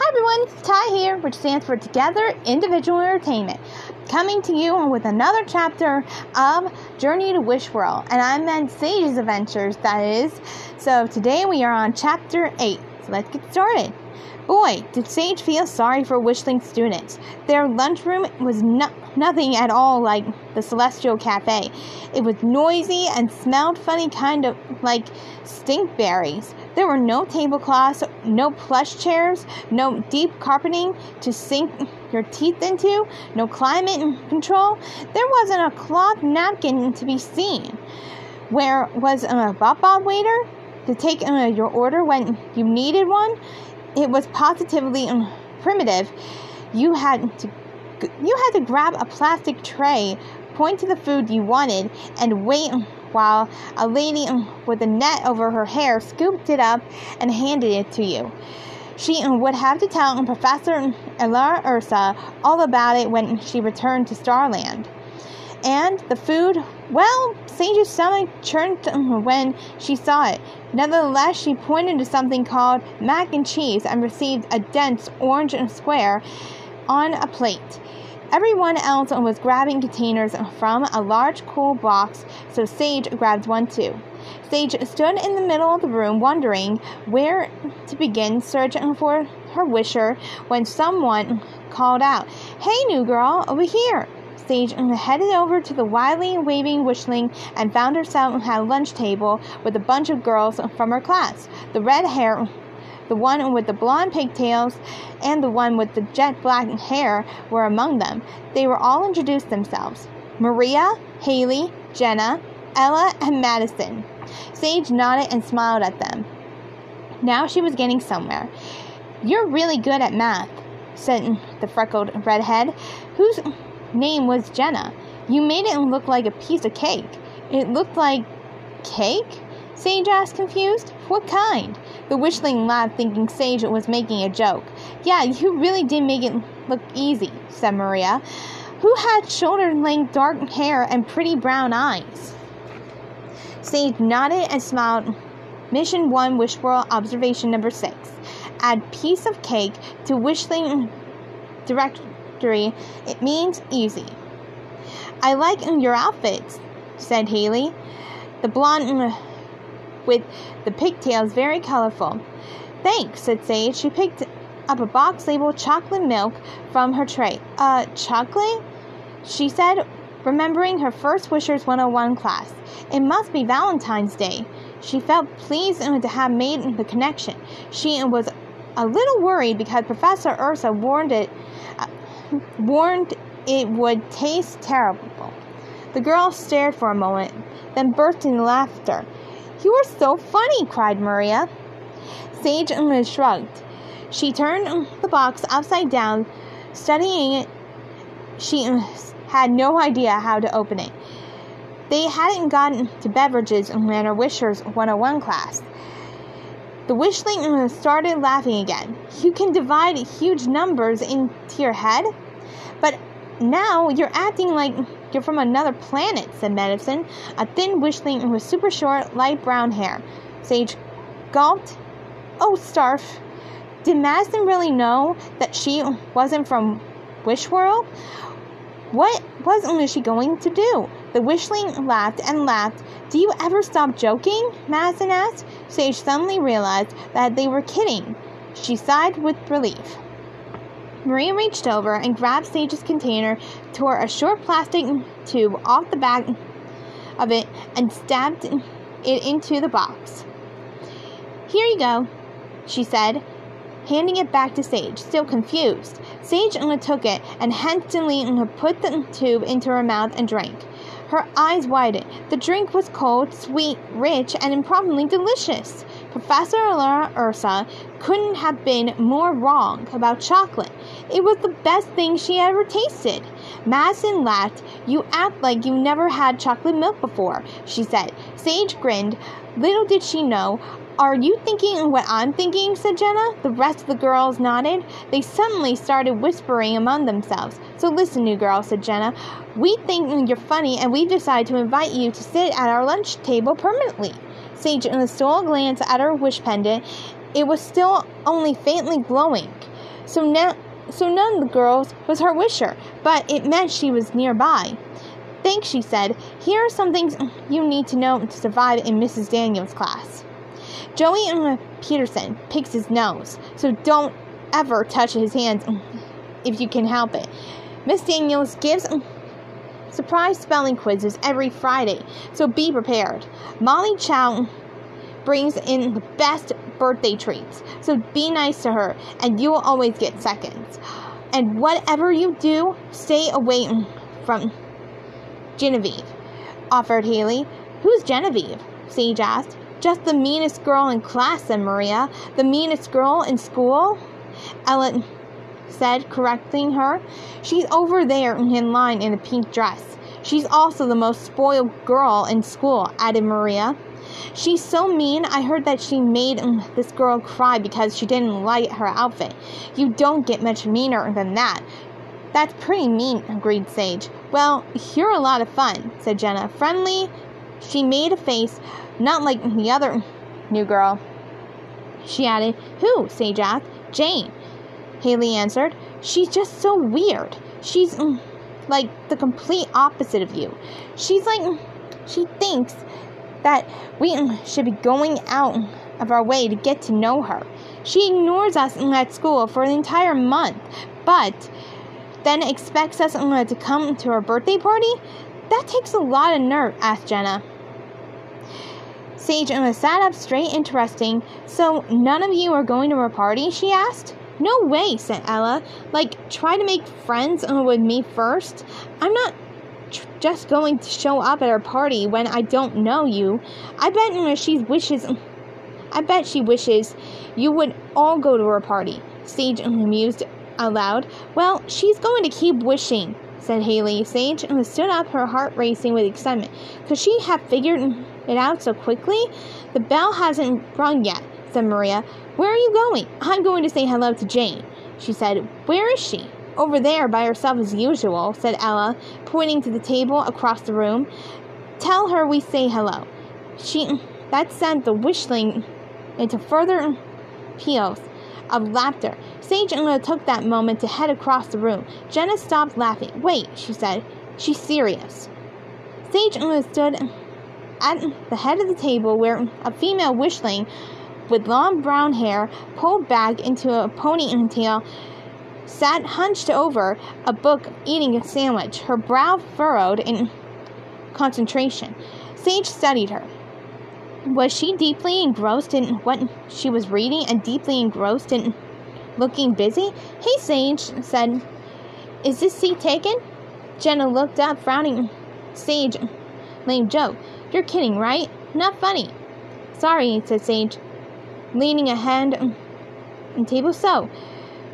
Hi everyone, it's Ty here, which stands for Together Individual Entertainment, coming to you with another chapter of Journey to Wish World, and I'm in Sage's Adventures, that is. So today we are on chapter 8, so let's get started. Boy, did Sage feel sorry for Wishling students. Their lunchroom was no- nothing at all like the Celestial Cafe. It was noisy and smelled funny, kind of like stink berries. There were no tablecloths, no plush chairs, no deep carpeting to sink your teeth into, no climate control. There wasn't a cloth napkin to be seen. Where was a Bot-Bot waiter to take uh, your order when you needed one? it was positively primitive. You had to you had to grab a plastic tray, point to the food you wanted, and wait while a lady with a net over her hair scooped it up and handed it to you. She would have to tell Professor Elara Ursa all about it when she returned to Starland. And the food, well, Sage's stomach churned when she saw it. Nevertheless, she pointed to something called mac and cheese and received a dense orange square on a plate. Everyone else was grabbing containers from a large cool box, so Sage grabbed one too. Sage stood in the middle of the room, wondering where to begin searching for her wisher when someone called out, Hey, new girl, over here! Sage headed over to the wildly waving wishling and found herself at a lunch table with a bunch of girls from her class. The red hair the one with the blonde pigtails and the one with the jet black hair were among them. They were all introduced themselves Maria, Haley, Jenna, Ella, and Madison. Sage nodded and smiled at them. Now she was getting somewhere. You're really good at math, said the freckled redhead. whose name was Jenna. You made it look like a piece of cake. It looked like cake? Sage asked, confused. What kind? The wishling laughed, thinking Sage was making a joke. Yeah, you really did make it look easy, said Maria, who had shoulder length dark hair and pretty brown eyes. Sage nodded and smiled. Mission 1 Wish World Observation Number 6. Add piece of cake to wishling directory. it means easy. I like your outfits, said Haley. The blonde with the pigtails very colorful. Thanks, said Sage. She picked up a box labeled chocolate milk from her tray. Uh, chocolate? She said, remembering her first Wishers 101 class. It must be Valentine's Day. She felt pleased to have made the connection. She was a little worried because Professor Ursa warned it warned it would taste terrible. The girl stared for a moment, then burst into laughter. You are so funny, cried Maria. Sage shrugged. She turned the box upside down, studying it. She had no idea how to open it. They hadn't gotten to beverages in her Wishers 101 class. The wishling started laughing again. You can divide huge numbers into your head? But now you're acting like you're from another planet, said Madison, a thin wishling with super short, light brown hair. Sage gulped. Oh, Starf. Did Madison really know that she wasn't from Wish World? What was she going to do? The wishling laughed and laughed. Do you ever stop joking? Madison asked. Sage suddenly realized that they were kidding. She sighed with relief. Maria reached over and grabbed Sage's container, tore a short plastic tube off the back of it, and stabbed it into the box. Here you go, she said, handing it back to Sage, still confused. Sage only took it and hastily put the tube into her mouth and drank. Her eyes widened. The drink was cold, sweet, rich, and improbably delicious. Professor Elara Ursa couldn't have been more wrong about chocolate. It was the best thing she ever tasted. Madison laughed. You act like you never had chocolate milk before, she said. Sage grinned. Little did she know, are you thinking what I'm thinking? said Jenna. The rest of the girls nodded. They suddenly started whispering among themselves. So listen, new girl, said Jenna. We think you're funny and we've decided to invite you to sit at our lunch table permanently. Sage stole a glance at her wish pendant. It was still only faintly glowing. so now so none of the girls was her wisher, but it meant she was nearby. Thanks, she said. Here are some things you need to know to survive in Mrs. Daniels' class. Joey Peterson picks his nose, so don't ever touch his hands if you can help it. Miss Daniels gives surprise spelling quizzes every Friday, so be prepared. Molly Chow brings in the best birthday treats, so be nice to her, and you will always get seconds. And whatever you do, stay away from Genevieve, offered Haley. Who's Genevieve? Sage asked. Just the meanest girl in class, said Maria. The meanest girl in school? Ellen said, correcting her. She's over there in line in a pink dress. She's also the most spoiled girl in school, added Maria. She's so mean, I heard that she made this girl cry because she didn't like her outfit. You don't get much meaner than that. That's pretty mean, agreed Sage. Well, you're a lot of fun, said Jenna. Friendly, she made a face, not like the other new girl. She added, Who? Sage asked. Jane. Haley answered. She's just so weird. She's mm, like the complete opposite of you. She's like, mm, she thinks that we should be going out of our way to get to know her. She ignores us at school for an entire month, but then expects us to come to her birthday party? That takes a lot of nerve, asked Jenna. Sage sat up straight, interesting. So, none of you are going to her party? she asked. No way, said Ella. Like, try to make friends with me first. I'm not just going to show up at her party when I don't know you. I bet you know, she wishes. I bet she wishes you would all go to her party. Sage amused aloud. Well, she's going to keep wishing, said Haley. Sage stood up, her heart racing with excitement. Could she have figured it out so quickly? The bell hasn't rung yet, said Maria. Where are you going? I'm going to say hello to Jane, she said. Where is she? Over there by herself as usual, said Ella, pointing to the table across the room. Tell her we say hello. She that sent the wishling into further peals of laughter. Sage Una took that moment to head across the room. Jenna stopped laughing. Wait, she said. She's serious. Sage Una stood at the head of the table where a female wishling with long brown hair pulled back into a ponytail sat hunched over a book eating a sandwich, her brow furrowed in concentration. Sage studied her. Was she deeply engrossed in what she was reading and deeply engrossed in looking busy? Hey, Sage said, Is this seat taken? Jenna looked up, frowning. Sage, lame joke. You're kidding, right? Not funny. Sorry, said Sage, leaning a hand on table. So,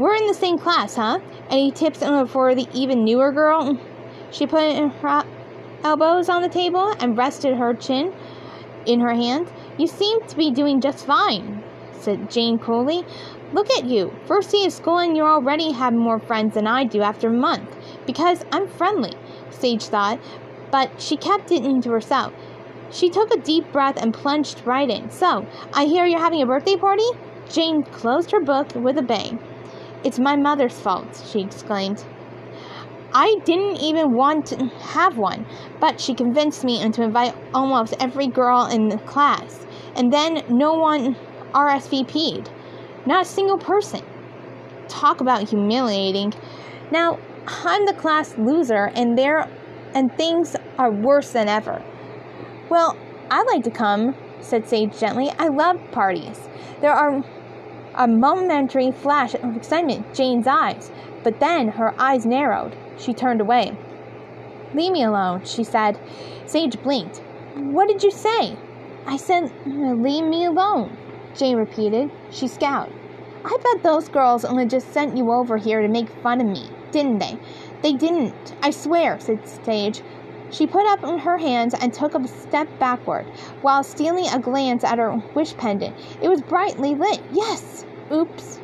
we're in the same class, huh? Any tips for the even newer girl? She put her elbows on the table and rested her chin in her hand. You seem to be doing just fine, said Jane coolly. Look at you. First day of school and you already have more friends than I do after a month. Because I'm friendly, Sage thought, but she kept it into herself. She took a deep breath and plunged right in. So, I hear you're having a birthday party? Jane closed her book with a bang. It's my mother's fault, she exclaimed. I didn't even want to have one, but she convinced me to invite almost every girl in the class. And then no one RSVP'd. Not a single person. Talk about humiliating. Now, I'm the class loser and there and things are worse than ever. Well, I'd like to come, said Sage gently. I love parties. There are a momentary flash of excitement Jane's eyes, but then her eyes narrowed. She turned away. Leave me alone, she said. Sage blinked. What did you say? I said, uh, leave me alone, Jane repeated. She scowled. I bet those girls only just sent you over here to make fun of me, didn't they? They didn't, I swear, said Sage. She put up her hands and took a step backward, while stealing a glance at her wish pendant. It was brightly lit. Yes! Oops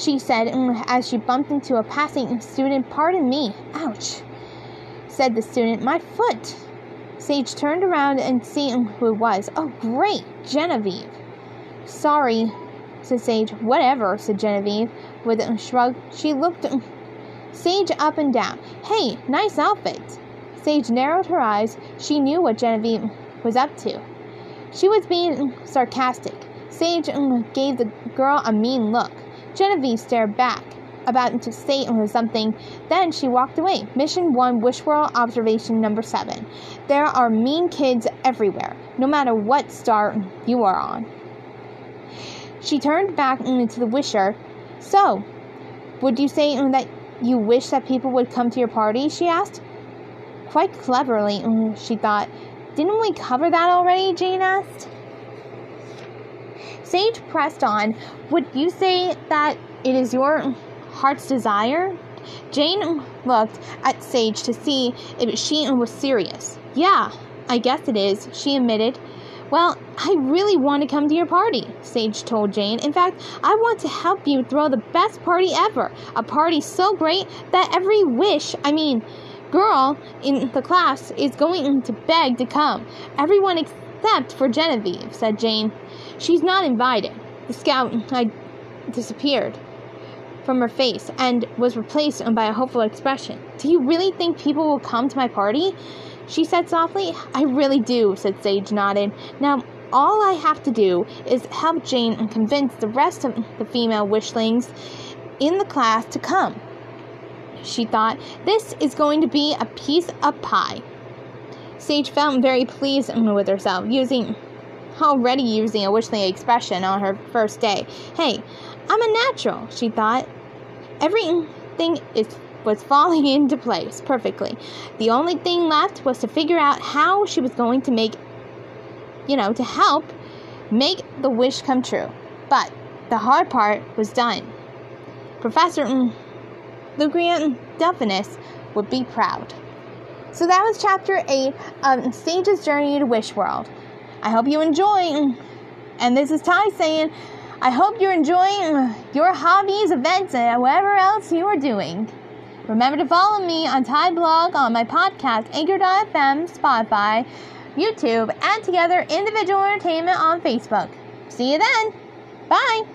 she said mm, as she bumped into a passing student. Pardon me. Ouch, said the student. My foot. Sage turned around and seeing who it was. Oh, great, Genevieve. Sorry, said Sage. Whatever, said Genevieve with a shrug. She looked Sage up and down. Hey, nice outfit. Sage narrowed her eyes. She knew what Genevieve was up to. She was being sarcastic. Sage mm, gave the girl a mean look. Genevieve stared back, about to say something. Then she walked away. Mission 1 Wish World Observation Number 7. There are mean kids everywhere, no matter what star you are on. She turned back mm, into the wisher. So, would you say mm, that you wish that people would come to your party? she asked. Quite cleverly, she thought. Didn't we cover that already? Jane asked. Sage pressed on. Would you say that it is your heart's desire? Jane looked at Sage to see if she was serious. Yeah, I guess it is, she admitted. Well, I really want to come to your party, Sage told Jane. In fact, I want to help you throw the best party ever. A party so great that every wish, I mean, girl in the class is going to beg to come. Everyone except for Genevieve, said Jane. She's not invited. The scout had disappeared from her face and was replaced by a hopeful expression. Do you really think people will come to my party? She said softly. I really do, said Sage, nodded. Now, all I have to do is help Jane and convince the rest of the female wishlings in the class to come. She thought, this is going to be a piece of pie. Sage felt very pleased with herself, using already using a wishly expression on her first day. Hey, I'm a natural, she thought. Everything is was falling into place perfectly. The only thing left was to figure out how she was going to make you know, to help make the wish come true. But the hard part was done. Professor Lugrian Delphinus would be proud. So that was chapter 8 of Sage's Journey to Wish World. I hope you enjoy. And this is Ty saying, I hope you're enjoying your hobbies, events, and whatever else you are doing. Remember to follow me on Ty Blog on my podcast, Anchor.fm, Spotify, YouTube, and Together Individual Entertainment on Facebook. See you then. Bye.